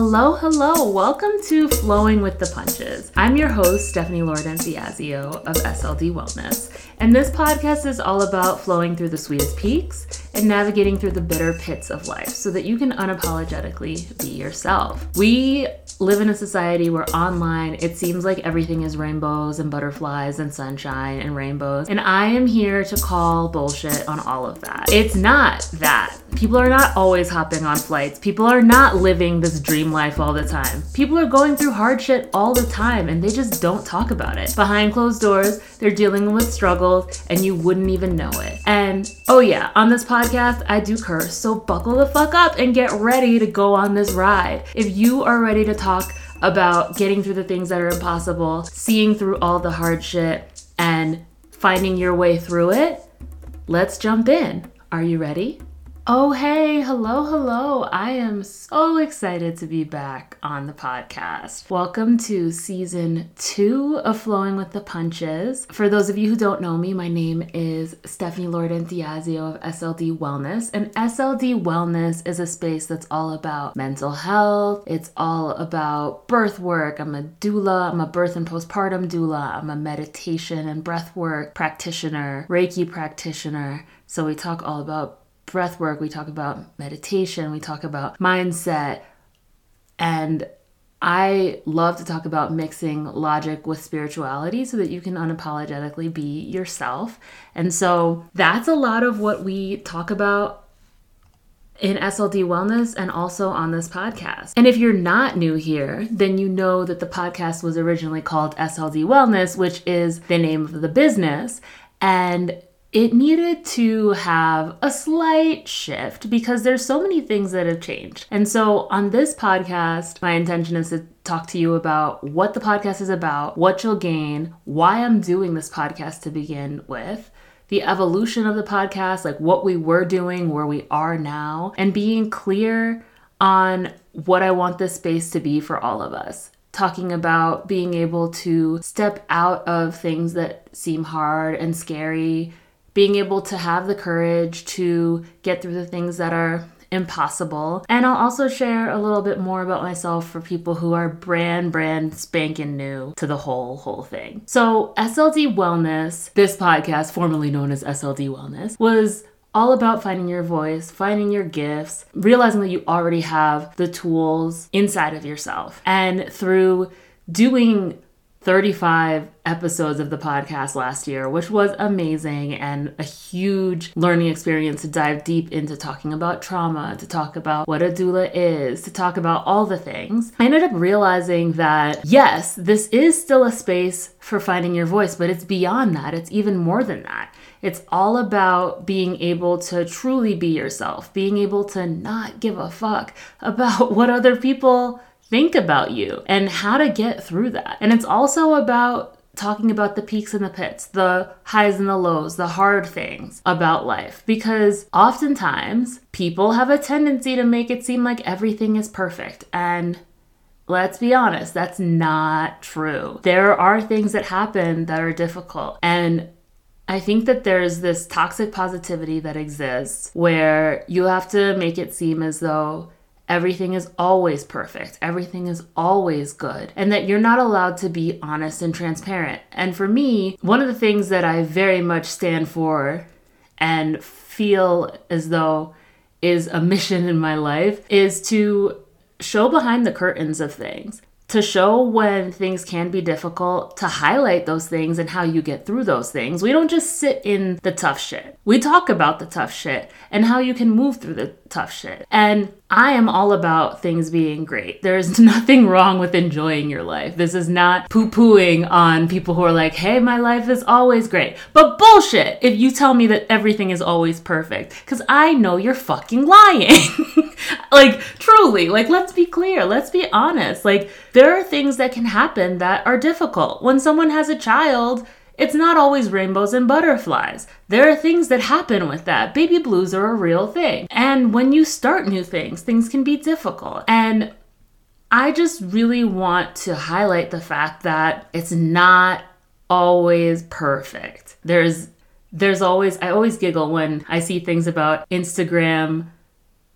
Hello, hello. Welcome to Flowing with the Punches. I'm your host, Stephanie Loredanziazio of SLD Wellness, and this podcast is all about flowing through the sweetest peaks and navigating through the bitter pits of life so that you can unapologetically be yourself. We live in a society where online it seems like everything is rainbows and butterflies and sunshine and rainbows, and I am here to call bullshit on all of that. It's not that. People are not always hopping on flights. People are not living this dream life all the time. People are going through hard shit all the time and they just don't talk about it. Behind closed doors, they're dealing with struggles and you wouldn't even know it. And oh yeah, on this podcast, I do curse, so buckle the fuck up and get ready to go on this ride. If you are ready to talk about getting through the things that are impossible, seeing through all the hard shit, and finding your way through it, let's jump in. Are you ready? Oh, hey, hello, hello. I am so excited to be back on the podcast. Welcome to season two of Flowing with the Punches. For those of you who don't know me, my name is Stephanie Loredanziazio of SLD Wellness, and SLD Wellness is a space that's all about mental health, it's all about birth work. I'm a doula, I'm a birth and postpartum doula, I'm a meditation and breath work practitioner, Reiki practitioner. So we talk all about breath work, we talk about meditation, we talk about mindset. And I love to talk about mixing logic with spirituality so that you can unapologetically be yourself. And so that's a lot of what we talk about in SLD Wellness and also on this podcast. And if you're not new here, then you know that the podcast was originally called SLD Wellness, which is the name of the business. And it needed to have a slight shift because there's so many things that have changed. And so on this podcast, my intention is to talk to you about what the podcast is about, what you'll gain, why I'm doing this podcast to begin with, the evolution of the podcast, like what we were doing, where we are now, and being clear on what I want this space to be for all of us talking about being able to step out of things that seem hard and scary being able to have the courage to get through the things that are impossible. And I'll also share a little bit more about myself for people who are brand, brand spanking new to the whole, whole thing. So, SLD Wellness, this podcast, formerly known as SLD Wellness, was all about finding your voice, finding your gifts, realizing that you already have the tools inside of yourself. And through doing 35 episodes of the podcast last year, which was amazing and a huge learning experience to dive deep into talking about trauma, to talk about what a doula is, to talk about all the things. I ended up realizing that yes, this is still a space for finding your voice, but it's beyond that. It's even more than that. It's all about being able to truly be yourself, being able to not give a fuck about what other people think about you and how to get through that. And it's also about talking about the peaks and the pits, the highs and the lows, the hard things about life. Because oftentimes people have a tendency to make it seem like everything is perfect. And let's be honest, that's not true. There are things that happen that are difficult. And I think that there's this toxic positivity that exists where you have to make it seem as though everything is always perfect, everything is always good, and that you're not allowed to be honest and transparent. And for me, one of the things that I very much stand for and feel as though is a mission in my life is to show behind the curtains of things to show when things can be difficult, to highlight those things and how you get through those things. We don't just sit in the tough shit. We talk about the tough shit and how you can move through the tough shit. And I am all about things being great. There's nothing wrong with enjoying your life. This is not poo pooing on people who are like, hey, my life is always great. But bullshit if you tell me that everything is always perfect, because I know you're fucking lying. like, truly, like, let's be clear, let's be honest. Like, there are things that can happen that are difficult. When someone has a child, it's not always rainbows and butterflies. There are things that happen with that. Baby blues are a real thing. And when you start new things, things can be difficult. And I just really want to highlight the fact that it's not always perfect. There's there's always I always giggle when I see things about Instagram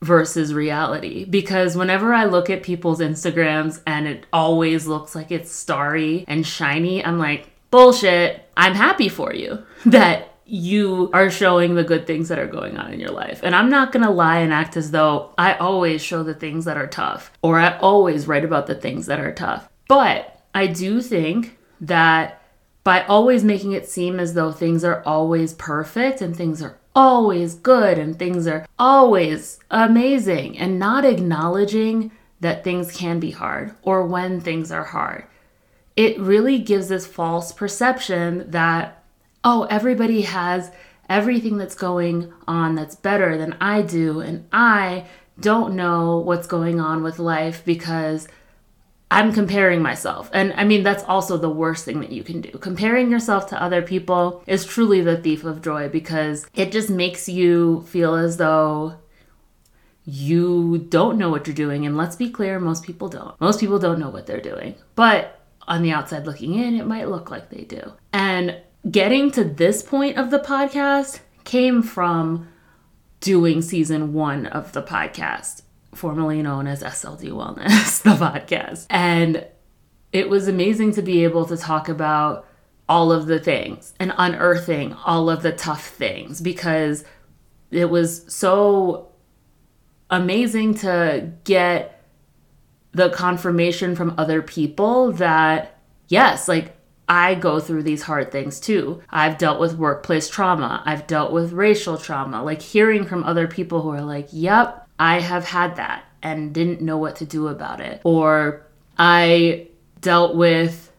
versus reality because whenever I look at people's Instagrams and it always looks like it's starry and shiny, I'm like, bullshit. I'm happy for you that you are showing the good things that are going on in your life. And I'm not to lie and act as though I always show the things that are tough or I always write about the things that are tough. But I do think that by always making it seem as though things are always perfect and things are always good and things are always amazing and not acknowledging that things can be hard or when things are hard. It really gives this false perception that, oh, everybody has everything that's going on that's better than I do, and I don't know what's going on with life because I'm comparing myself. And I mean, that's also the worst thing that you can do. Comparing yourself to other people is truly the thief of joy because it just makes you feel as though you don't know what you're doing. And let's be clear, most people don't. Most people don't know what they're doing. But on the outside looking in, it might look like they do. And getting to this point of the podcast came from doing season one of the podcast formerly known as SLD Wellness, the podcast. And it was amazing to be able to talk about all of the things and unearthing all of the tough things because it was so amazing to get the confirmation from other people that yes, like I go through these hard things too. I've dealt with workplace trauma. I've dealt with racial trauma. Like hearing from other people who are like, yep, I have had that and didn't know what to do about it. Or I dealt with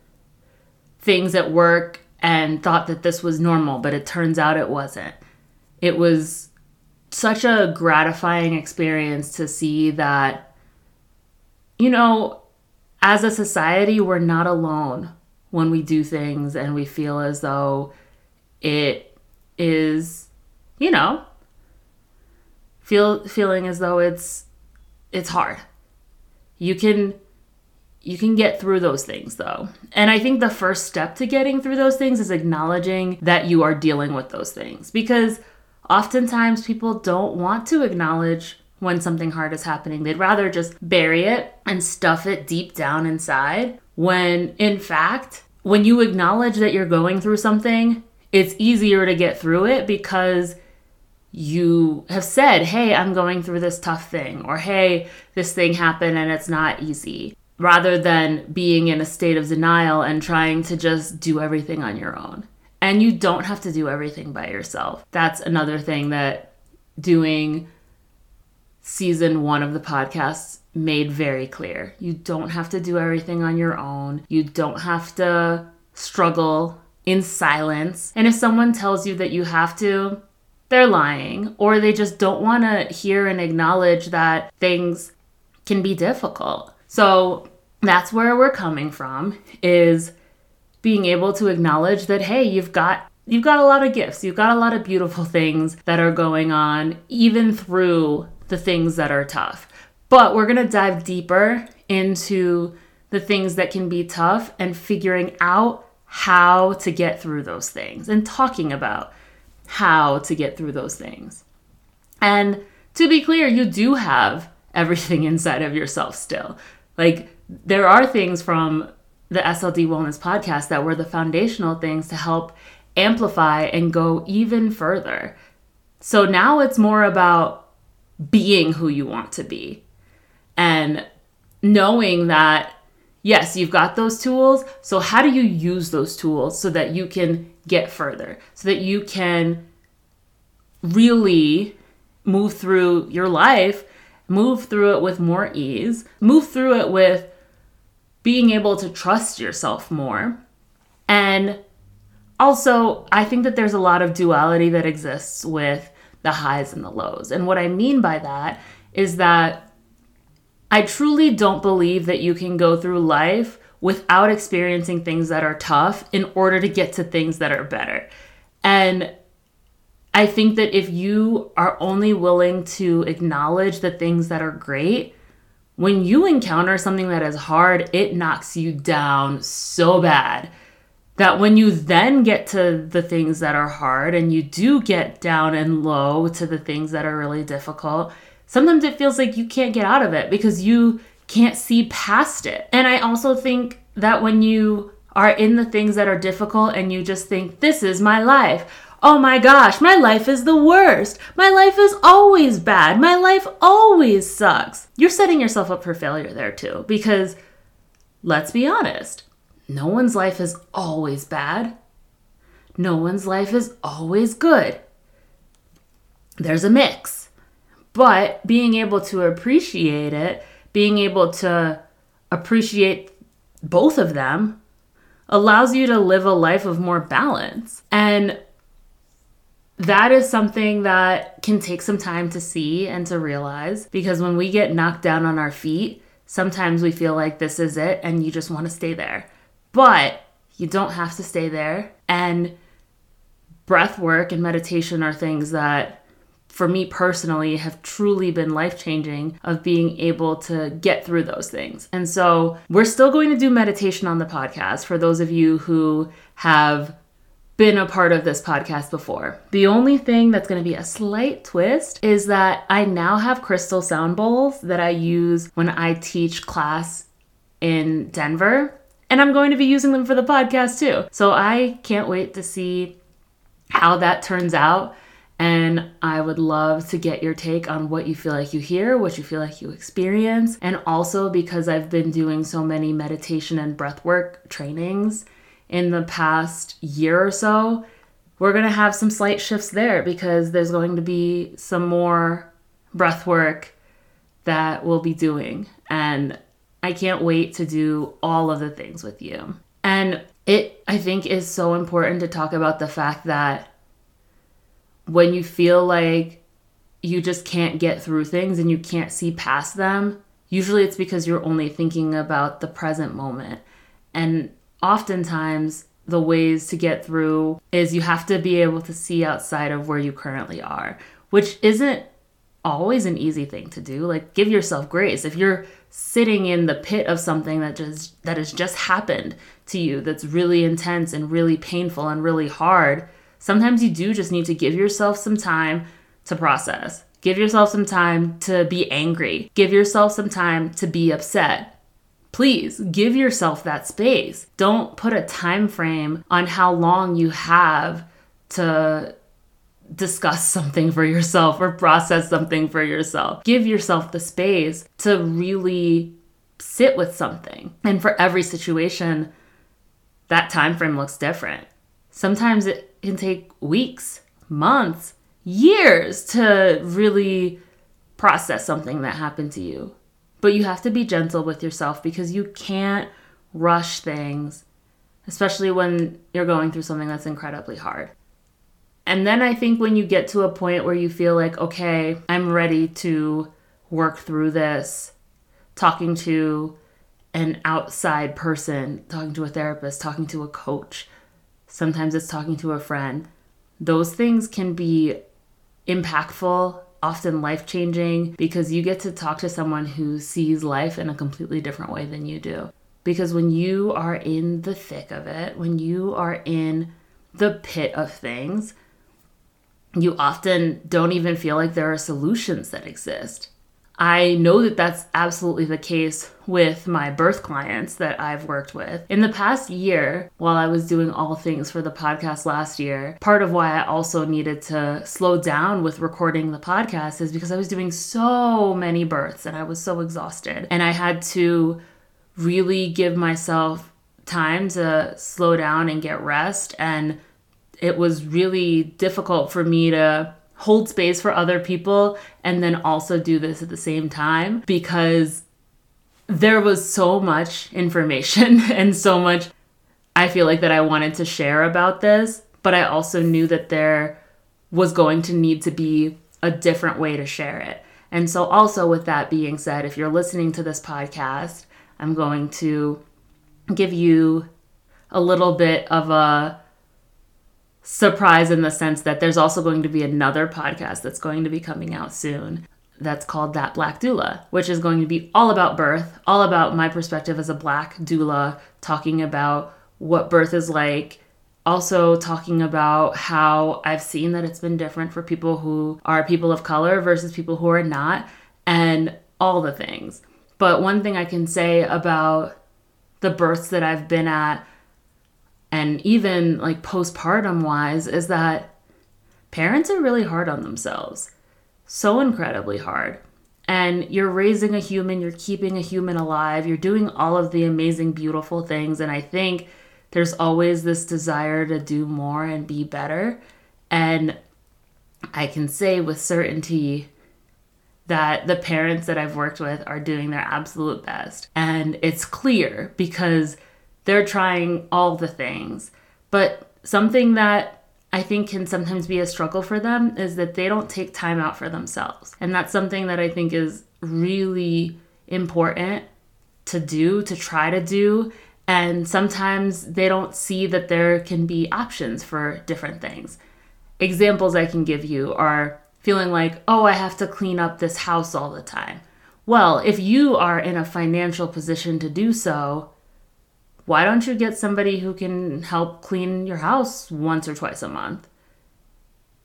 things at work and thought that this was normal, but it turns out it wasn't. It was such a gratifying experience to see that, you know, as a society, we're not alone when we do things and we feel as though it is, you know, feel feeling as though it's it's hard. You can you can get through those things though. And I think the first step to getting through those things is acknowledging that you are dealing with those things because oftentimes people don't want to acknowledge when something hard is happening. They'd rather just bury it and stuff it deep down inside when in fact, when you acknowledge that you're going through something, it's easier to get through it because you have said, Hey, I'm going through this tough thing, or Hey, this thing happened and it's not easy, rather than being in a state of denial and trying to just do everything on your own. And you don't have to do everything by yourself. That's another thing that doing season one of the podcast made very clear. You don't have to do everything on your own, you don't have to struggle in silence. And if someone tells you that you have to, they're lying or they just don't want to hear and acknowledge that things can be difficult. So that's where we're coming from is being able to acknowledge that hey, you've got you've got a lot of gifts. You've got a lot of beautiful things that are going on even through the things that are tough. But we're going to dive deeper into the things that can be tough and figuring out how to get through those things and talking about how to get through those things. And to be clear, you do have everything inside of yourself still. Like, there are things from the SLD Wellness podcast that were the foundational things to help amplify and go even further. So now it's more about being who you want to be and knowing that, yes, you've got those tools. So, how do you use those tools so that you can get further so that you can really move through your life, move through it with more ease, move through it with being able to trust yourself more. And also, I think that there's a lot of duality that exists with the highs and the lows. And what I mean by that is that I truly don't believe that you can go through life without experiencing things that are tough in order to get to things that are better. And I think that if you are only willing to acknowledge the things that are great, when you encounter something that is hard, it knocks you down so bad that when you then get to the things that are hard and you do get down and low to the things that are really difficult, sometimes it feels like you can't get out of it because you can't see past it. And I also think that when you are in the things that are difficult and you just think, this is my life. Oh my gosh, my life is the worst. My life is always bad. My life always sucks. You're setting yourself up for failure there too, because let's be honest, no one's life is always bad. No one's life is always good. There's a mix. But being able to appreciate it, being able to appreciate both of them, allows you to live a life of more balance. And that is something that can take some time to see and to realize because when we get knocked down on our feet, sometimes we feel like this is it and you just want to stay there. But you don't have to stay there. And breath work and meditation are things that for me personally have truly been life changing of being able to get through those things. And so we're still going to do meditation on the podcast for those of you who have been a part of this podcast before. The only thing that's going to be a slight twist is that I now have crystal sound bowls that I use when I teach class in Denver. And I'm going to be using them for the podcast too. So I can't wait to see how that turns out and I would love to get your take on what you feel like you hear, what you feel like you experience. And also because I've been doing so many meditation and breathwork trainings in the past year or so, we're going to have some slight shifts there because there's going to be some more breathwork that we'll be doing. And I can't wait to do all of the things with you. And it, I think, is so important to talk about the fact that when you feel like you just can't get through things and you can't see past them, usually it's because you're only thinking about the present moment. And oftentimes, the ways to get through is you have to be able to see outside of where you currently are, which isn't always an easy thing to do. Like give yourself grace. If you're sitting in the pit of something that just that has just happened to you that's really intense and really painful and really hard, sometimes you do just need to give yourself some time to process. Give yourself some time to be angry. Give yourself some time to be upset. Please give yourself that space. Don't put a time frame on how long you have to discuss something for yourself or process something for yourself. Give yourself the space to really sit with something. And for every situation, that time frame looks different. Sometimes it can take weeks, months, years to really process something that happened to you. But you have to be gentle with yourself because you can't rush things, especially when you're going through something that's incredibly hard. And then I think when you get to a point where you feel like, okay, I'm ready to work through this, talking to an outside person, talking to a therapist, talking to a coach, sometimes it's talking to a friend. Those things can be impactful, often life changing, because you get to talk to someone who sees life in a completely different way than you do. Because when you are in the thick of it, when you are in the pit of things, you often don't even feel like there are solutions that exist. I know that that's absolutely the case with my birth clients that I've worked with. In the past year, while I was doing all things for the podcast last year, part of why I also needed to slow down with recording the podcast is because I was doing so many births and I was so exhausted. And I had to really give myself time to slow down and get rest. And it was really difficult for me to hold space for other people and then also do this at the same time because there was so much information and so much I feel like that I wanted to share about this, but I also knew that there was going to need to be a different way to share it. And so, also with that being said, if you're listening to this podcast, I'm going to give you a little bit of a surprise in the sense that there's also going to be another podcast that's going to be coming out soon that's called That Black Doula, which is going to be all about birth, all about my perspective as a black doula, talking about what birth is like also talking about how I've seen that it's been different for people who are people of color versus people who are not, and all the things. But one thing I can say about the births that I've been at, and even like postpartum wise, is that parents are really hard on themselves. So incredibly hard. And you're raising a human, you're keeping a human alive, you're doing all of the amazing, beautiful things. And I think there's always this desire to do more and be better. And I can say with certainty that the parents that I've worked with are doing their absolute best. And it's clear because they're trying all the things. But something that I think can sometimes be a struggle for them is that they don't take time out for themselves. And that's something that I think is really important to do, to try to do, and sometimes they don't see that there can be options for different things. Examples I can give you are feeling like, oh, I have to clean up this house all the time. Well, if you are in a financial position to do so, why don't you get somebody who can help clean your house once or twice a month?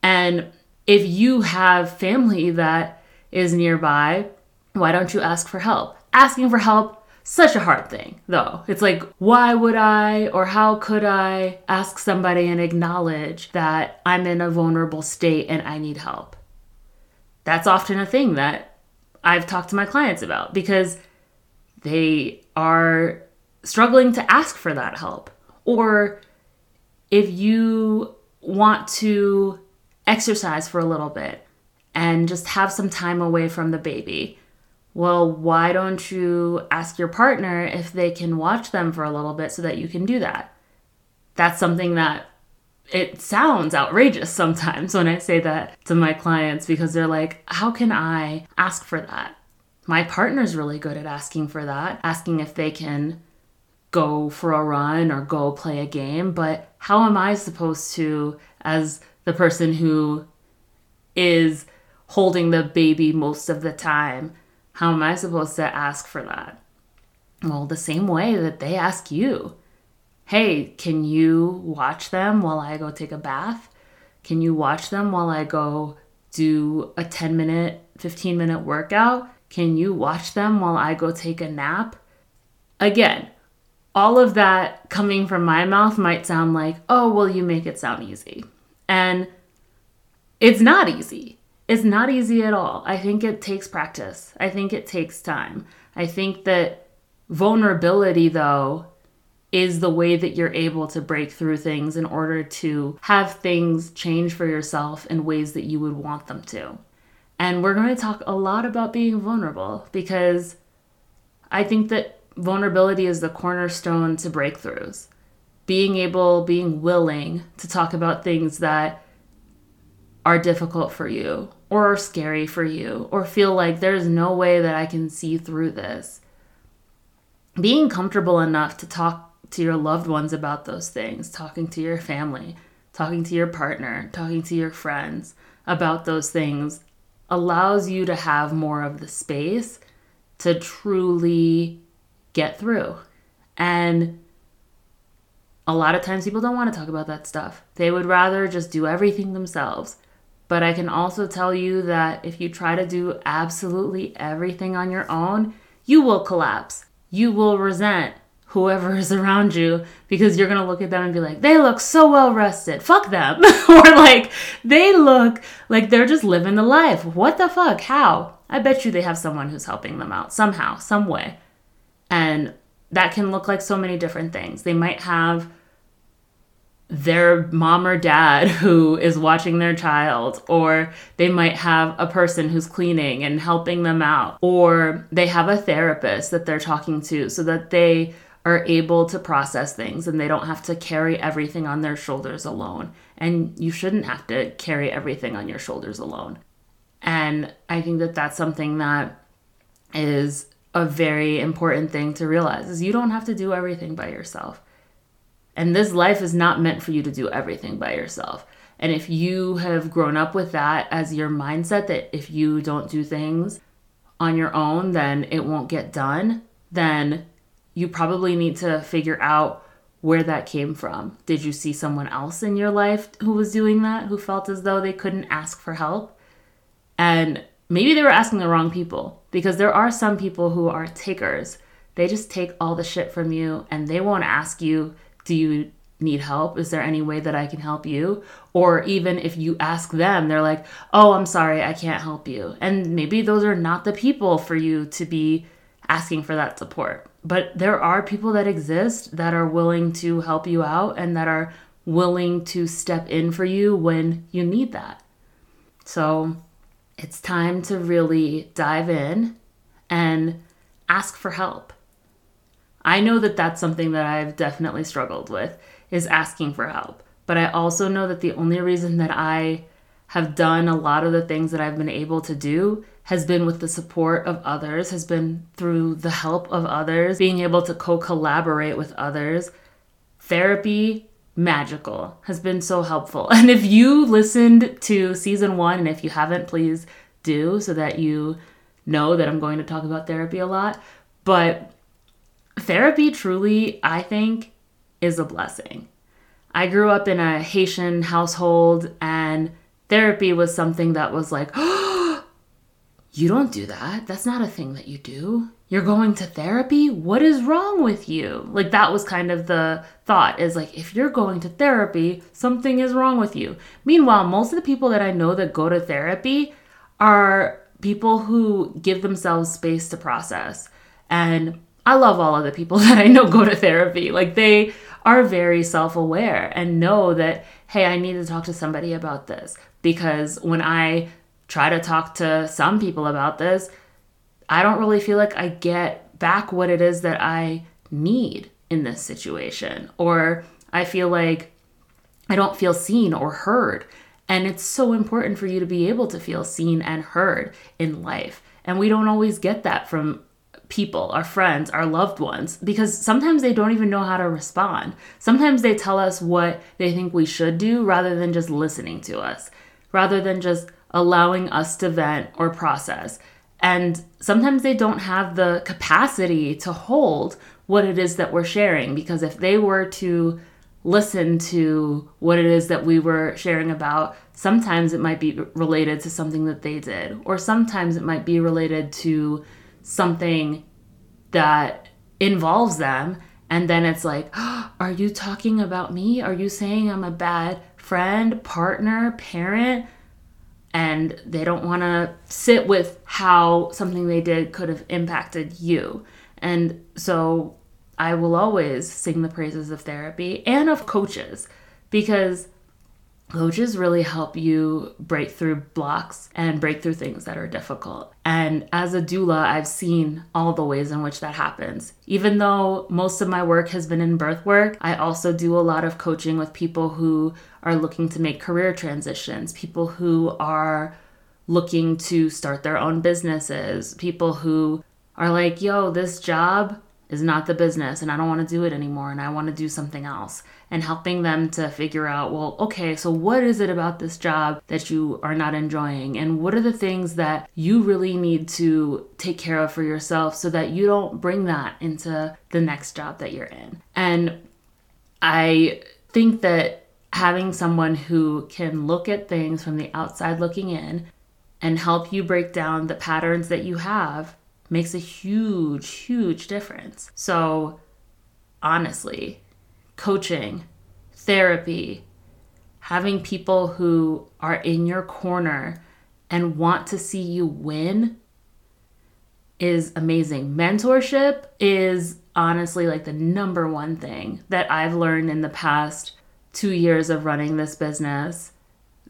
And if you have family that is nearby, why don't you ask for help? Asking for help such a hard thing, though. It's like, why would I or how could I ask somebody and acknowledge that I'm in a vulnerable state and I need help? That's often a thing that I've talked to my clients about because they are struggling to ask for that help. Or if you want to exercise for a little bit and just have some time away from the baby well, why don't you ask your partner if they can watch them for a little bit so that you can do that? That's something that it sounds outrageous sometimes when I say that to my clients because they're like, how can I ask for that? My partner's really good at asking for that, asking if they can go for a run or go play a game, but how am I supposed to, as the person who is holding the baby most of the time, how am I supposed to ask for that? Well, the same way that they ask you Hey, can you watch them while I go take a bath? Can you watch them while I go do a 10 minute, 15 minute workout? Can you watch them while I go take a nap? Again, all of that coming from my mouth might sound like, oh, well, you make it sound easy. And it's not easy. It's not easy at all. I think it takes practice. I think it takes time. I think that vulnerability, though, is the way that you're able to break through things in order to have things change for yourself in ways that you would want them to. And we're going to talk a lot about being vulnerable because I think that vulnerability is the cornerstone to breakthroughs. Being able, being willing to talk about things that are difficult for you or are scary for you or feel like there's no way that I can see through this. Being comfortable enough to talk to your loved ones about those things, talking to your family, talking to your partner, talking to your friends about those things allows you to have more of the space to truly get through. And a lot of times people don't want to talk about that stuff. They would rather just do everything themselves. But I can also tell you that if you try to do absolutely everything on your own, you will collapse. You will resent whoever is around you because you're going to look at them and be like, they look so well rested. Fuck them. or like, they look like they're just living the life. What the fuck? How? I bet you they have someone who's helping them out somehow, some way. And that can look like so many different things. They might have their mom or dad who is watching their child, or they might have a person who's cleaning and helping them out, or they have a therapist that they're talking to so that they are able to process things and they don't have to carry everything on their shoulders alone. And you shouldn't have to carry everything on your shoulders alone. And I think that that's something that is a very important thing to realize is you don't have to do everything by yourself and this life is not meant for you to do everything by yourself. And if you have grown up with that as your mindset, that if you don't do things on your own, then it won't get done, then you probably need to figure out where that came from. Did you see someone else in your life who was doing that, who felt as though they couldn't ask for help? And maybe they were asking the wrong people because there are some people who are takers. They just take all the shit from you and they won't ask you, Do you need help? Is there any way that I can help you? Or even if you ask them, they're like, Oh, I'm sorry, I can't help you. And maybe those are not the people for you to be asking for that support. But there are people that exist that are willing to help you out and that are willing to step in for you when you need that. So it's time to really dive in and ask for help. I know that that's something that I've definitely struggled with is asking for help. But I also know that the only reason that I have done a lot of the things that I've been able to do has been with the support of others, has been through the help of others, being able to co collaborate with others. Therapy, magical, has been so helpful. And if you listened to season one, and if you haven't, please do so that you know that I'm going to talk about therapy a lot. But therapy truly, I think, is a blessing. I grew up in a Haitian household, and therapy was something that was like, oh, you don't do that. That's not a thing that you do. You're going to therapy? What is wrong with you? Like, that was kind of the thought is like, if you're going to therapy, something is wrong with you. Meanwhile, most of the people that I know that go to therapy are people who give themselves space to process. And I love all of the people that I know go to therapy. Like, they are very self aware and know that, hey, I need to talk to somebody about this. Because when I try to talk to some people about this, I don't really feel like I get back what it is that I need in this situation. Or I feel like I don't feel seen or heard. And it's so important for you to be able to feel seen and heard in life. And we don't always get that from people, our friends, our loved ones, because sometimes they don't even know how to respond. Sometimes they tell us what they think we should do rather than just listening to us, rather than just allowing us to vent or process. And sometimes they don't have the capacity to hold what it is that we're sharing, because if they were to listen to what it is that we were sharing about, sometimes it might be related to something that they did, or sometimes it might be related to something that involves them. And then it's like oh, are you talking about me? Are you saying i'm a bad friend partner parent and they don't want to sit with how something they did could have impacted you. And so i will always sing the praises of therapy and of coaches because Coaches really help you break through blocks and break through things that are difficult. And as a doula, I've seen all the ways in which that happens. Even though most of my work has been in birth work, I also do a lot of coaching with people who are looking to make career transitions, people who are looking to start their own businesses, people who are like, yo, this job is not the business and I don't want to do it anymore and I want to do something else and helping them to figure out, well, okay, so what is it about this job that you are not enjoying? And what are the things that you really need to take care of for yourself so that you don't bring that into the next job that you're in? And I think that having someone who can look at things from the outside looking in and help you break down the patterns that you have makes a huge, huge difference. So, honestly, coaching, therapy, having people who are in your corner and want to see you win is amazing. Mentorship is honestly like the number one thing that I've learned in the past two years of running this business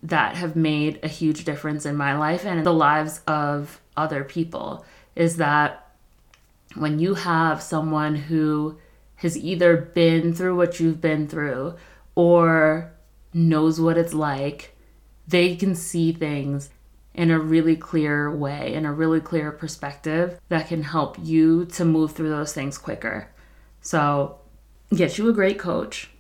that have made a huge difference in my life and the lives of other people is that when you have someone who has either been through what you've been through or knows what it's like, they can see things in a really clear way, in a really clear perspective that can help you to move through those things quicker. So, get you a great coach,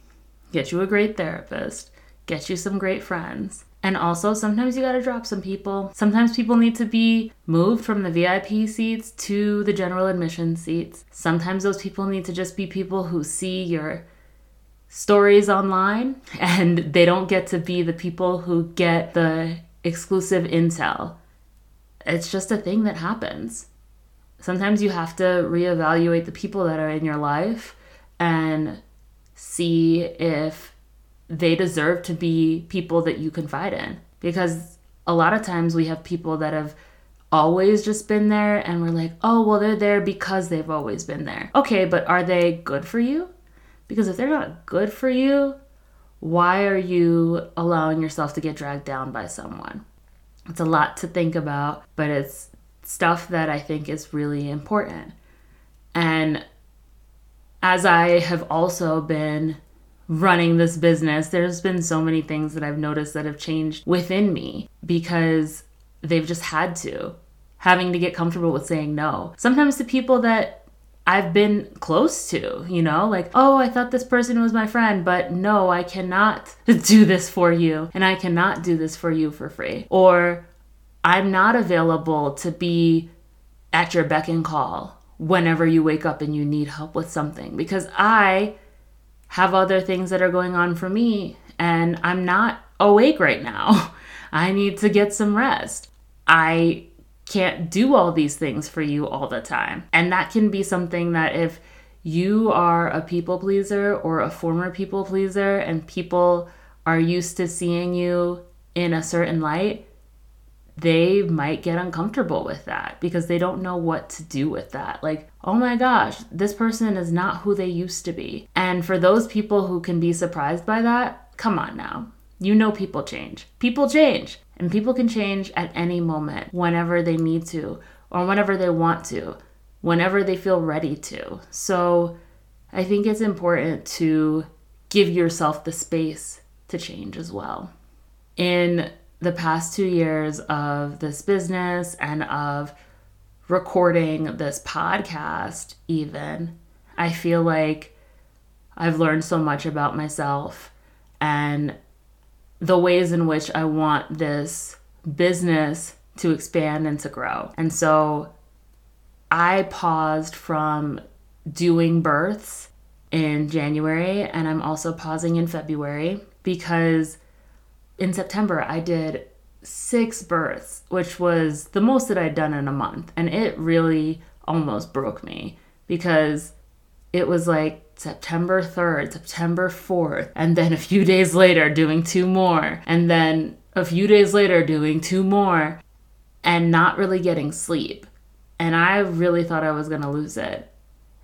get you a great therapist, get you some great friends, and also, sometimes you gotta drop some people. Sometimes people need to be moved from the VIP seats to the general admission seats. Sometimes those people need to just be people who see your stories online and they don't get to be the people who get the exclusive intel. It's just a thing that happens. Sometimes you have to reevaluate the people that are in your life and see if they deserve to be people that you confide in. Because a lot of times we have people that have always just been there and we're like, oh, well, they're there because they've always been there. Okay, but are they good for you? Because if they're not good for you, why are you allowing yourself to get dragged down by someone? It's a lot to think about, but it's stuff that I think is really important. And as I have also been running this business, there's been so many things that I've noticed that have changed within me because they've just had to. Having to get comfortable with saying no. Sometimes to people that I've been close to, you know, like, oh, I thought this person was my friend, but no, I cannot do this for you, and I cannot do this for you for free. Or I'm not available to be at your beck and call whenever you wake up and you need help with something because I have other things that are going on for me and I'm not awake right now. I need to get some rest. I can't do all these things for you all the time. And that can be something that if you are a people pleaser or a former people pleaser and people are used to seeing you in a certain light, they might get uncomfortable with that because they don't know what to do with that. Like, oh my gosh, this person is not who they used to be. And for those people who can be surprised by that, come on now. You know people change. People change. And people can change at any moment, whenever they need to, or whenever they want to, whenever they feel ready to. So I think it's important to give yourself the space to change as well. In the past two years of this business and of recording this podcast, even, I feel like I've learned so much about myself and the ways in which I want this business to expand and to grow. And so I paused from doing births in January and I'm also pausing in February because in September, I did six births, which was the most that I'd done in a month. And it really almost broke me because it was like September 3rd, September 4th, and then a few days later doing two more, and then a few days later doing two more, and not really getting sleep. And I really thought I was going to lose it.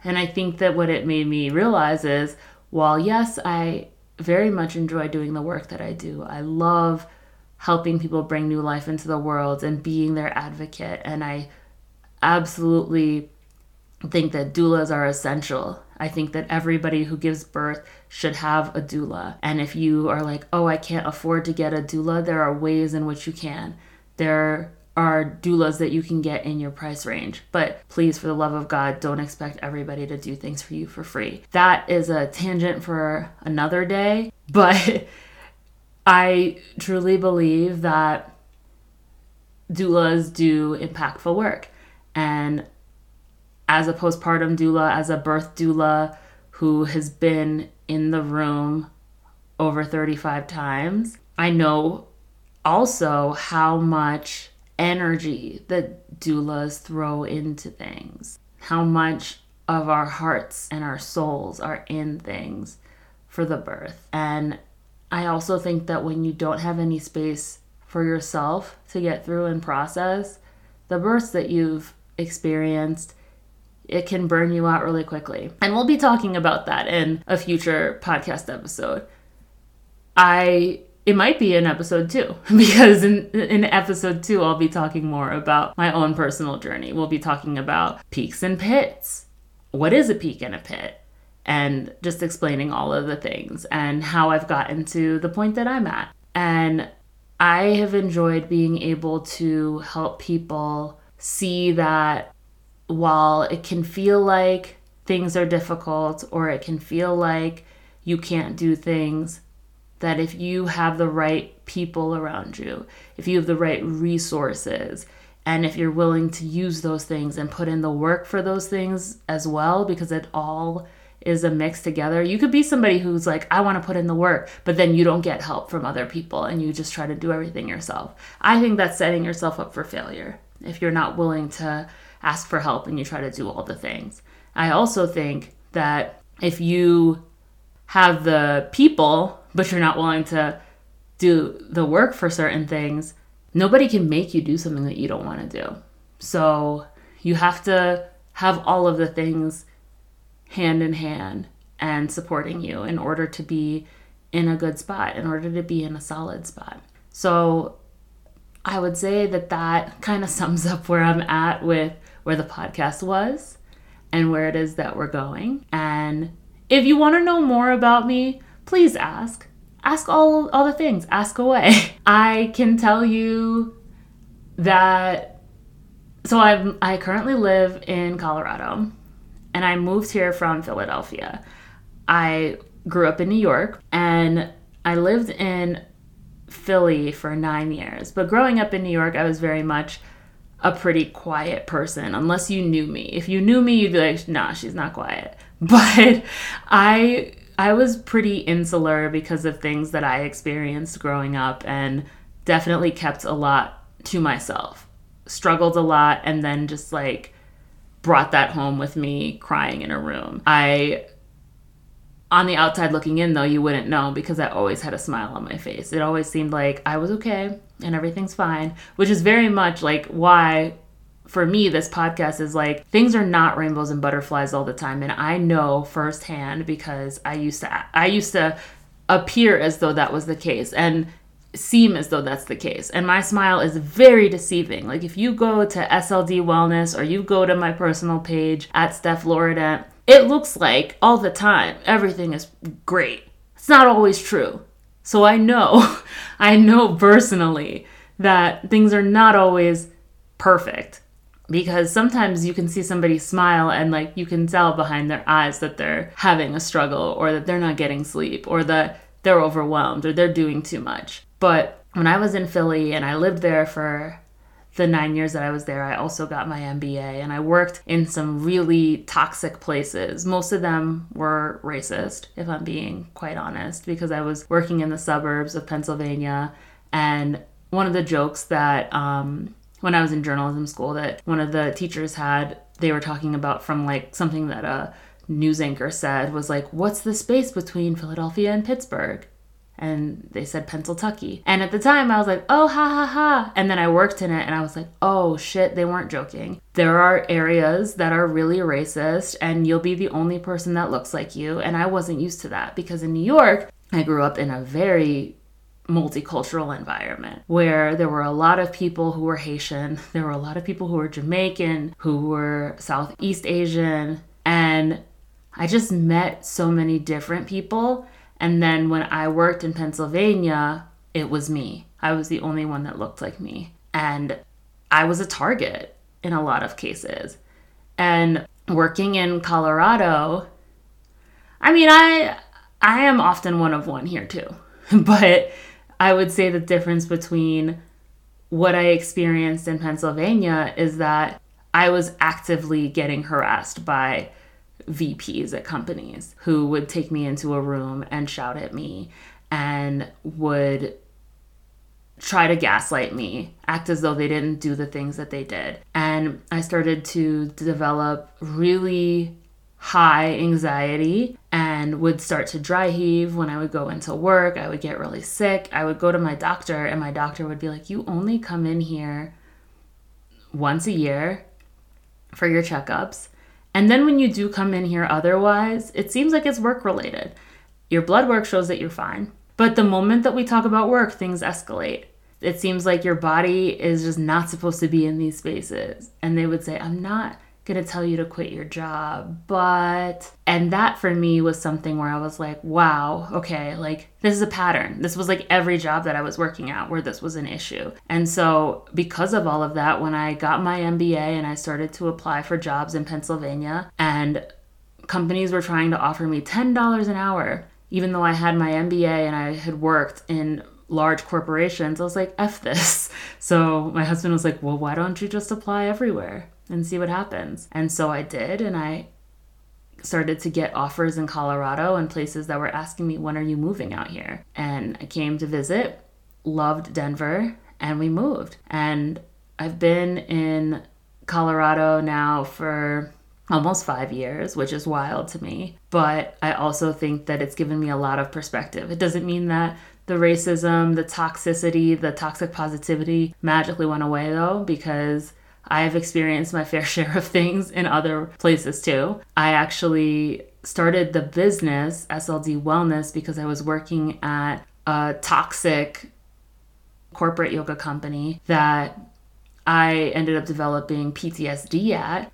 And I think that what it made me realize is while, yes, I very much enjoy doing the work that I do. I love helping people bring new life into the world and being their advocate. And I absolutely think that doulas are essential. I think that everybody who gives birth should have a doula. And if you are like, oh, I can't afford to get a doula, there are ways in which you can. There are doulas that you can get in your price range. But please, for the love of God, don't expect everybody to do things for you for free. That is a tangent for another day. But I truly believe that doulas do impactful work. And as a postpartum doula, as a birth doula who has been in the room over 35 times, I know also how much energy that doulas throw into things, how much of our hearts and our souls are in things for the birth. And I also think that when you don't have any space for yourself to get through and process the births that you've experienced, it can burn you out really quickly. And we'll be talking about that in a future podcast episode. I it might be in episode two because in in episode two I'll be talking more about my own personal journey. We'll be talking about peaks and pits. What is a peak and a pit? And just explaining all of the things and how I've gotten to the point that I'm at. And I have enjoyed being able to help people see that while it can feel like things are difficult or it can feel like you can't do things, that if you have the right people around you, if you have the right resources, and if you're willing to use those things and put in the work for those things as well, because it all is a mix together. You could be somebody who's like, I want to put in the work, but then you don't get help from other people and you just try to do everything yourself. I think that's setting yourself up for failure if you're not willing to ask for help and you try to do all the things. I also think that if you have the people, but you're not willing to do the work for certain things, nobody can make you do something that you don't want to do. So you have to have all of the things hand in hand and supporting you in order to be in a good spot, in order to be in a solid spot. So I would say that that kind of sums up where I'm at with where the podcast was and where it is that we're going. And if you want to know more about me, please ask. Ask all all the things. Ask away. I can tell you that so I'm I currently live in Colorado and I moved here from Philadelphia. I grew up in New York and I lived in Philly for 9 years. But growing up in New York, I was very much a pretty quiet person unless you knew me. If you knew me, you'd be like, "Nah, she's not quiet." But I I was pretty insular because of things that I experienced growing up and definitely kept a lot to myself. Struggled a lot and then just like brought that home with me crying in a room. I on the outside looking in though you wouldn't know because I always had a smile on my face. It always seemed like I was okay and everything's fine, which is very much like why for me, this podcast is like things are not rainbows and butterflies all the time, and I know firsthand because I used to I used to appear as though that was the case and seem as though that's the case. And my smile is very deceiving. Like if you go to SLD Wellness or you go to my personal page at Steph Lorident, it looks like all the time everything is great. It's not always true. So I know, I know personally that things are not always perfect because sometimes you can see somebody smile and like you can tell behind their eyes that they're having a struggle or that they're not getting sleep or that they're overwhelmed or they're doing too much. But when I was in Philly and I lived there for the nine years that I was there, I also got my MBA and I worked in some really toxic places. Most of them were racist, if I'm being quite honest, because I was working in the suburbs of Pennsylvania. And one of the jokes that um, when I was in journalism school that one of the teachers had, they were talking about from like something that a news anchor said was like, What's the space between Philadelphia and Pittsburgh? And they said Pennsylvania. And at the time, I was like, oh, ha ha ha. And then I worked in it and I was like, oh shit, they weren't joking. There are areas that are really racist and you'll be the only person that looks like you. And I wasn't used to that because in New York, I grew up in a very multicultural environment where there were a lot of people who were Haitian, there were a lot of people who were Jamaican, who were Southeast Asian, and I just met so many different people. And then when I worked in Pennsylvania, it was me. I was the only one that looked like me. And I was a target in a lot of cases. And working in Colorado, I mean, I I am often one of one here too. But I would say the difference between what I experienced in Pennsylvania is that I was actively getting harassed by VPs at companies who would take me into a room and shout at me and would try to gaslight me, act as though they didn't do the things that they did. And I started to develop really high anxiety and would start to dry heave when I would go into work. I would get really sick. I would go to my doctor, and my doctor would be like, You only come in here once a year for your checkups. And then when you do come in here otherwise, it seems like it's work related. Your blood work shows that you're fine. But the moment that we talk about work, things escalate. It seems like your body is just not supposed to be in these spaces. And they would say, I'm not going to tell you to quit your job. But, and that for me was something where I was like, wow, okay, like this is a pattern. This was like every job that I was working at where this was an issue. And so, because of all of that, when I got my MBA and I started to apply for jobs in Pennsylvania, and companies were trying to offer me $10 an hour, even though I had my MBA and I had worked in large corporations, I was like, F this. So my husband was like, well, why don't you just apply everywhere? And see what happens. And so I did, and I started to get offers in Colorado and places that were asking me, when are you moving out here? And I came to visit, loved Denver, and we moved. And I've been in Colorado now for almost five years, which is wild to me. But I also think that it's given me a lot of perspective. It doesn't mean that the racism, the toxicity, the toxic positivity magically went away though, because I've experienced my fair share of things in other places too. I actually started the business SLD Wellness because I was working at a toxic corporate yoga company that I ended up developing PTSD at.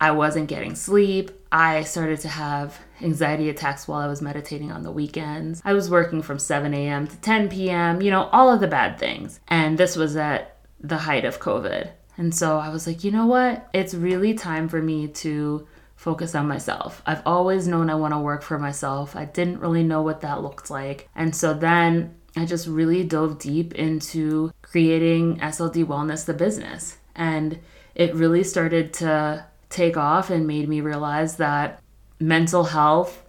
I wasn't getting sleep. I started to have anxiety attacks while I was meditating on the weekends. I was working from 7 a.m. to 10 p.m., you know, all of the bad things. And this was at the height of COVID. And so I was like, you know what? It's really time for me to focus on myself. I've always known I want to work for myself. I didn't really know what that looked like. And so then I just really dove deep into creating SLD Wellness, the business. And it really started to take off and made me realize that mental health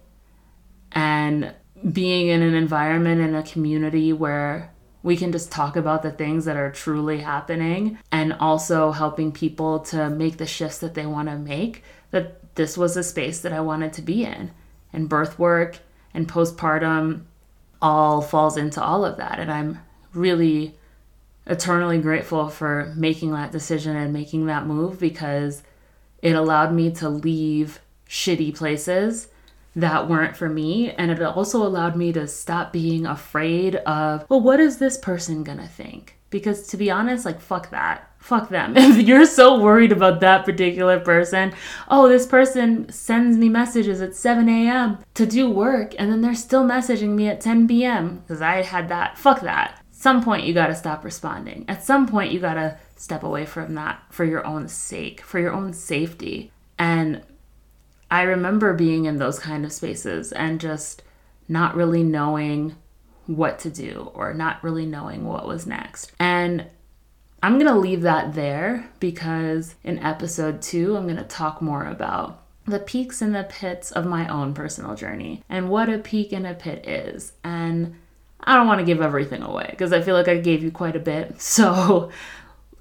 and being in an environment in a community where we can just talk about the things that are truly happening and also helping people to make the shifts that they want to make that this was a space that I wanted to be in and birth work and postpartum all falls into all of that. And I'm really eternally grateful for making that decision and making that move because it allowed me to leave shitty places that weren't for me. And it also allowed me to stop being afraid of, well, what is this person gonna think? Because to be honest, like, fuck that. Fuck them. If you're so worried about that particular person, oh, this person sends me messages at 7 a.m. to do work, and then they're still messaging me at 10 p.m. because I had that. Fuck that. Some point, you gotta stop responding. At some point, you gotta step away from that for your own sake, for your own safety. And I remember being in those kind of spaces and just not really knowing what to do or not really knowing what was next. And I'm going to leave that there because in episode two, I'm going to talk more about the peaks and the pits of my own personal journey and what a peak and a pit is. And I don't want to give everything away because I feel like I gave you quite a bit. So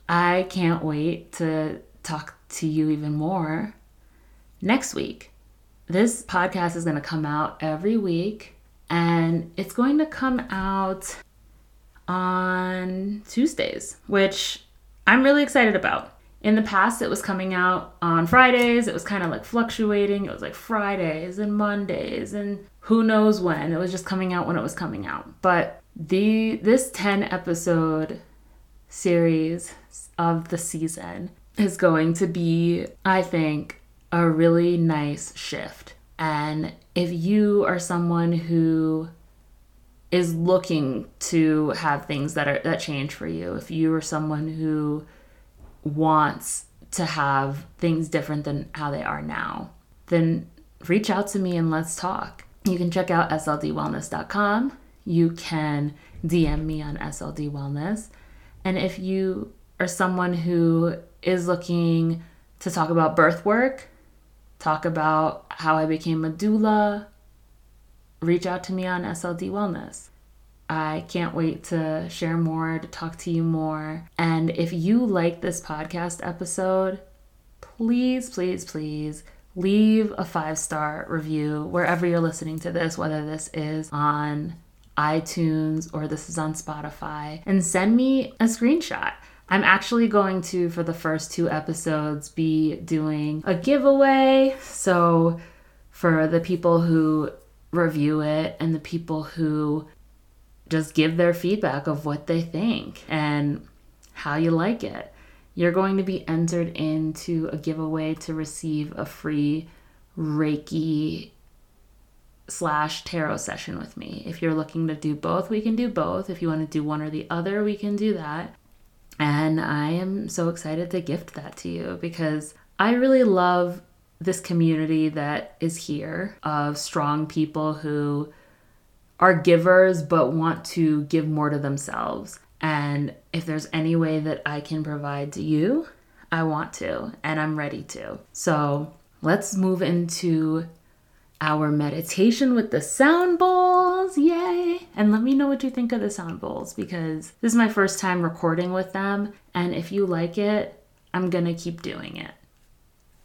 I can't wait to talk to you even more next week. This podcast is going to come out every week and it's going to come out on Tuesdays, which I'm really excited about. In the past, it was coming out on Fridays. It was kind of like fluctuating. It was like Fridays and Mondays and who knows when. It was just coming out when it was coming out. But the this 10 episode series of the season is going to be, I think, a really nice shift. And if you are someone who is looking to have things that are that change for you, if you are someone who wants to have things different than how they are now, then reach out to me and let's talk. You can check out sldwellness.com. You can DM me on SLD Wellness. And if you are someone who is looking to talk about birth work, talk about how I became a doula, reach out to me on SLD Wellness. I can't wait to share more, to talk to you more. And if you like this podcast episode, please, please, please leave a five star review wherever you're listening to this, whether this is on iTunes or this is on Spotify, and send me a screenshot. I'm actually going to, for the first two episodes, be doing a giveaway. So, for the people who review it and the people who just give their feedback of what they think and how you like it, you're going to be entered into a giveaway to receive a free Reiki slash tarot session with me. If you're looking to do both, we can do both. If you want to do one or the other, we can do that. And I am so excited to gift that to you because I really love this community that is here of strong people who are givers but want to give more to themselves. And if there's any way that I can provide to you, I want to and I'm ready to. So let's move into our meditation with the sound bowls. Yay! And let me know what you think of the sound bowls because this is my first time recording with them. And if you like it, I'm gonna keep doing it.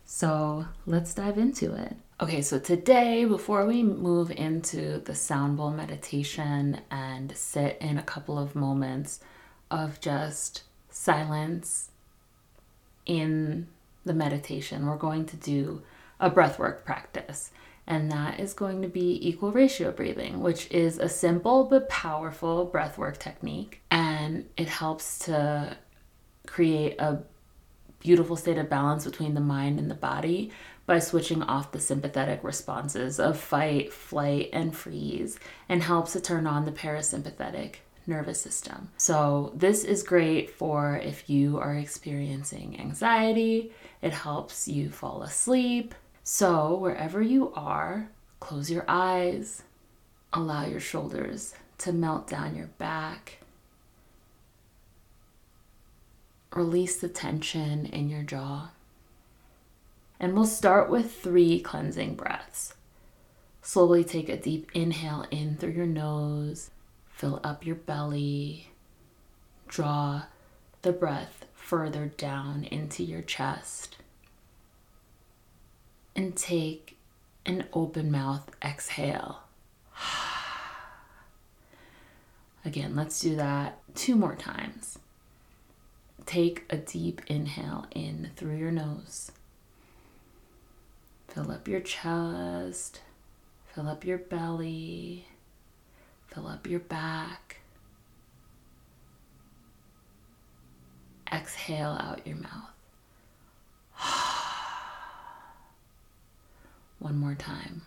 So let's dive into it. Okay, so today, before we move into the sound bowl meditation and sit in a couple of moments of just silence in the meditation, we're going to do a breathwork practice. And that is going to be equal ratio breathing, which is a simple but powerful breathwork technique. And it helps to create a beautiful state of balance between the mind and the body by switching off the sympathetic responses of fight, flight, and freeze, and helps to turn on the parasympathetic nervous system. So, this is great for if you are experiencing anxiety, it helps you fall asleep. So, wherever you are, close your eyes, allow your shoulders to melt down your back. Release the tension in your jaw. And we'll start with three cleansing breaths. Slowly take a deep inhale in through your nose Fill up your belly. Draw the breath further down into your chest. And take an open mouth exhale. Again, let's do that two more times. Take a deep inhale in through your nose. Fill up your chest, fill up your belly, Fill up your back. Exhale out your mouth. One more time.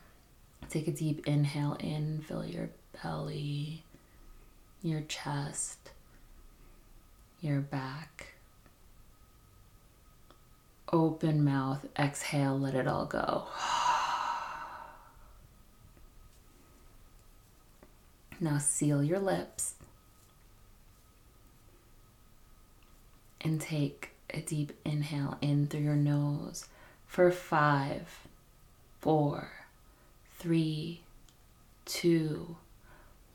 Take a deep inhale in, fill your belly, your chest, your back. Open mouth, exhale, let it all go. Now seal your lips and take a deep inhale in through your nose for five, four, three, two,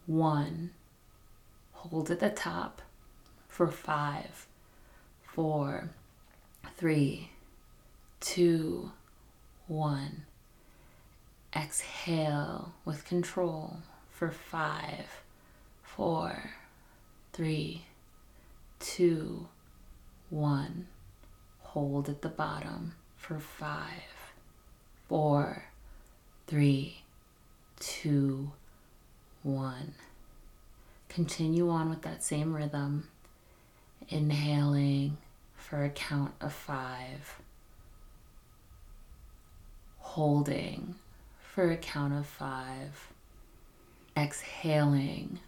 one. Hold at the top for five, four, three, two, one. Exhale with control for five, four, three, two, one. Hold at the bottom for five, four, three, two, one. Continue on with that same rhythm, inhaling for a count of five, holding for a count of five exhaling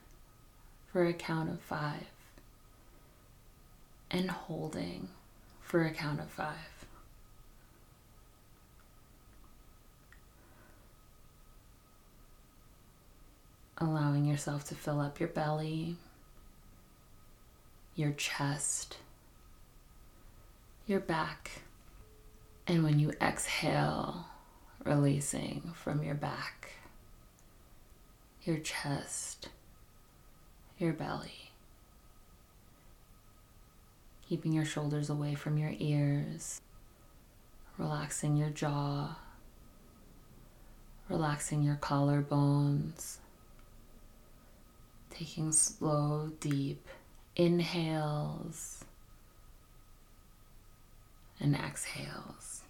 for a count of five, and holding for a count of five. Allowing yourself to fill up your belly, your chest, your back, and when you exhale, releasing from your back your chest, your belly. Keeping your shoulders away from your ears, relaxing your jaw, relaxing your collarbones, taking slow, deep inhales and exhales.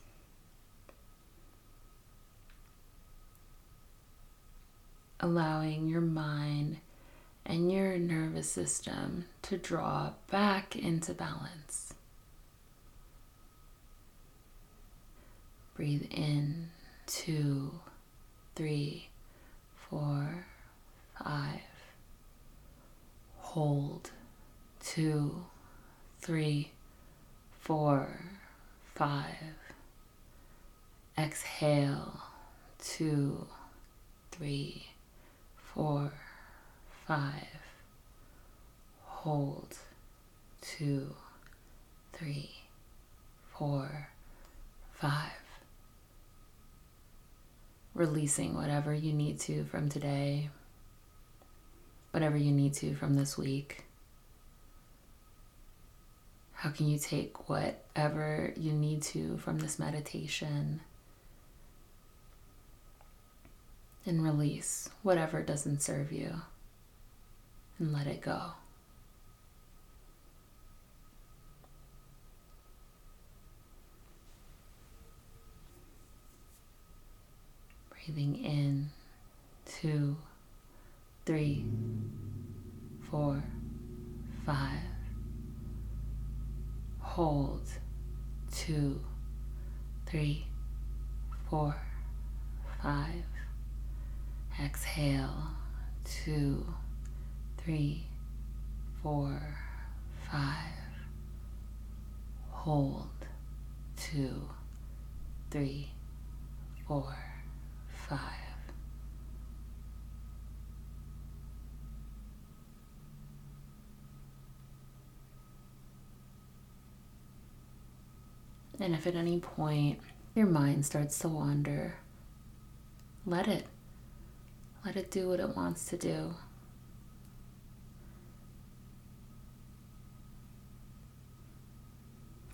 allowing your mind and your nervous system to draw back into balance. Breathe in two, three, four, five. Hold two, three, four, five. Exhale two, three, four, five. Hold, two, three, four, five. releasing whatever you need to from today, whatever you need to from this week. How can you take whatever you need to from this meditation and release whatever doesn't serve you and let it go? Breathing in, two, three, four, five. Hold, two, three, four, five. Exhale, two, three, four, five. Hold, two, three, four five. And if at any point your mind starts to wander, let it. Let it do what it wants to do.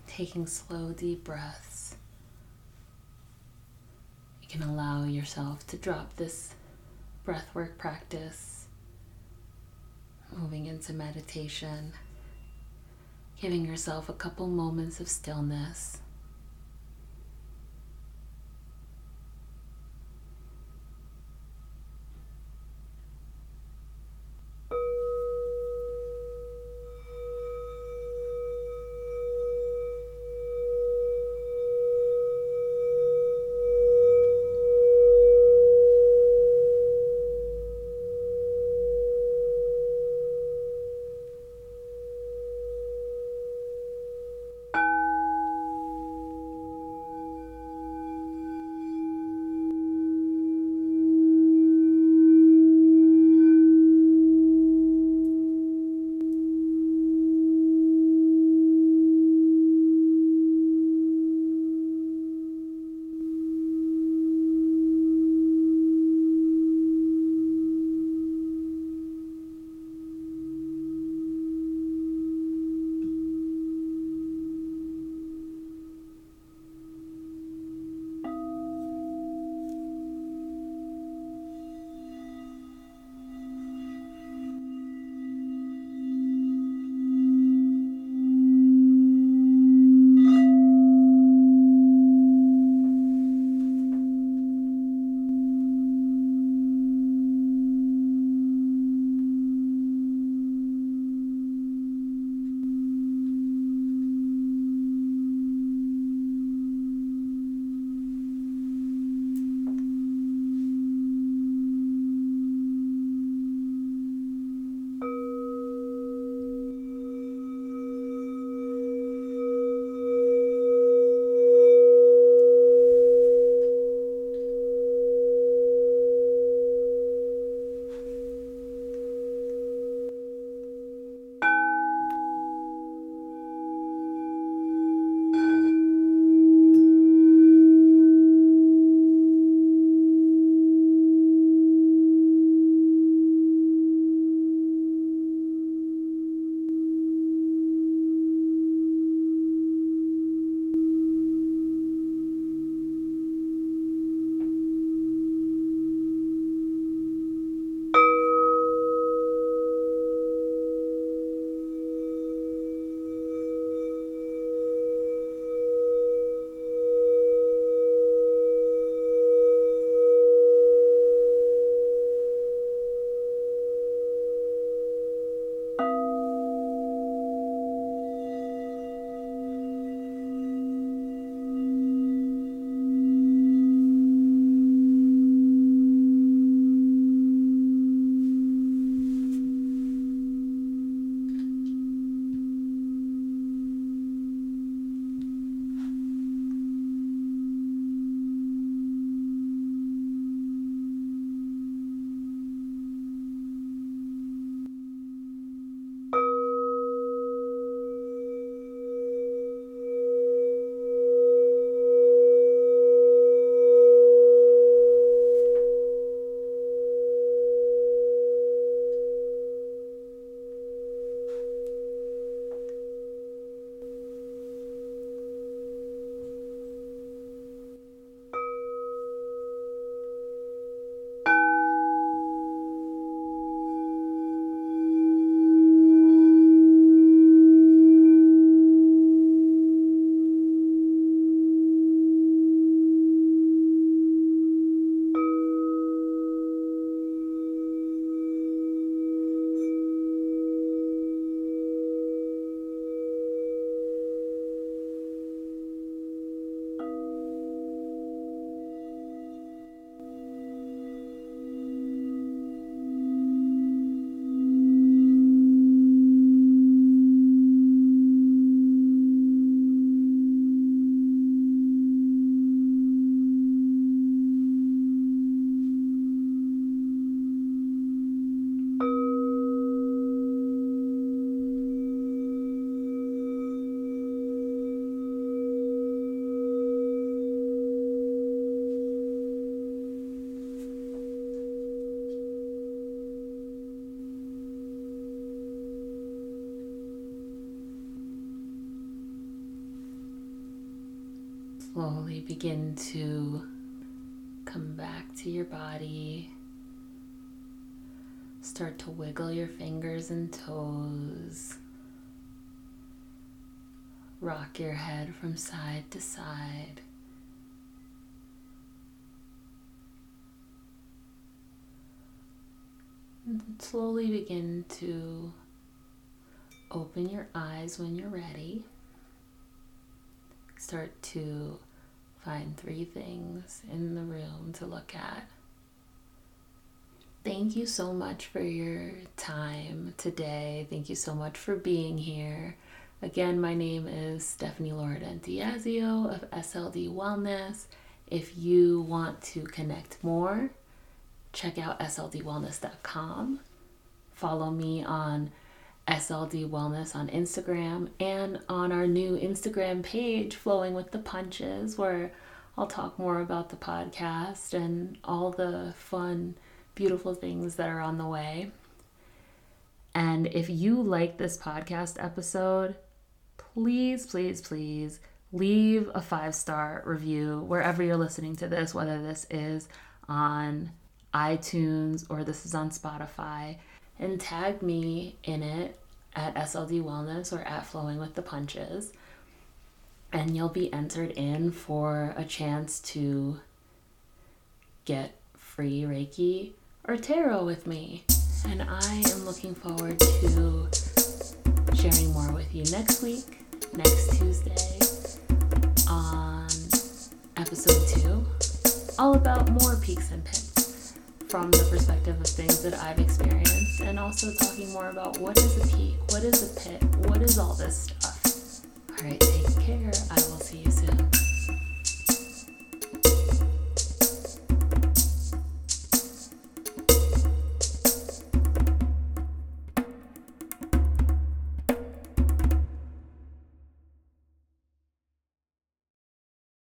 Taking slow, deep breaths you can allow yourself to drop this breathwork practice, moving into meditation, giving yourself a couple moments of stillness. Fingers and toes. Rock your head from side to side. And slowly begin to open your eyes when you're ready. Start to find three things in the room to look at. Thank you so much for your time today. Thank you so much for being here. Again, my name is Stephanie Lordan Diazio of SLD Wellness. If you want to connect more, check out sldwellness.com. Follow me on SLD Wellness on Instagram and on our new Instagram page, Flowing with the Punches, where I'll talk more about the podcast and all the fun, beautiful things that are on the way. And if you like this podcast episode, please, please, please leave a five star review wherever you're listening to this, whether this is on iTunes or this is on Spotify, and tag me in it at SLD Wellness or at Flowing with the Punches. And you'll be entered in for a chance to get free Reiki or tarot with me. And I am looking forward to sharing more with you next week, next Tuesday, on episode two, all about more peaks and pits from the perspective of things that I've experienced and also talking more about what is a peak, what is a pit, what is all this stuff. All right,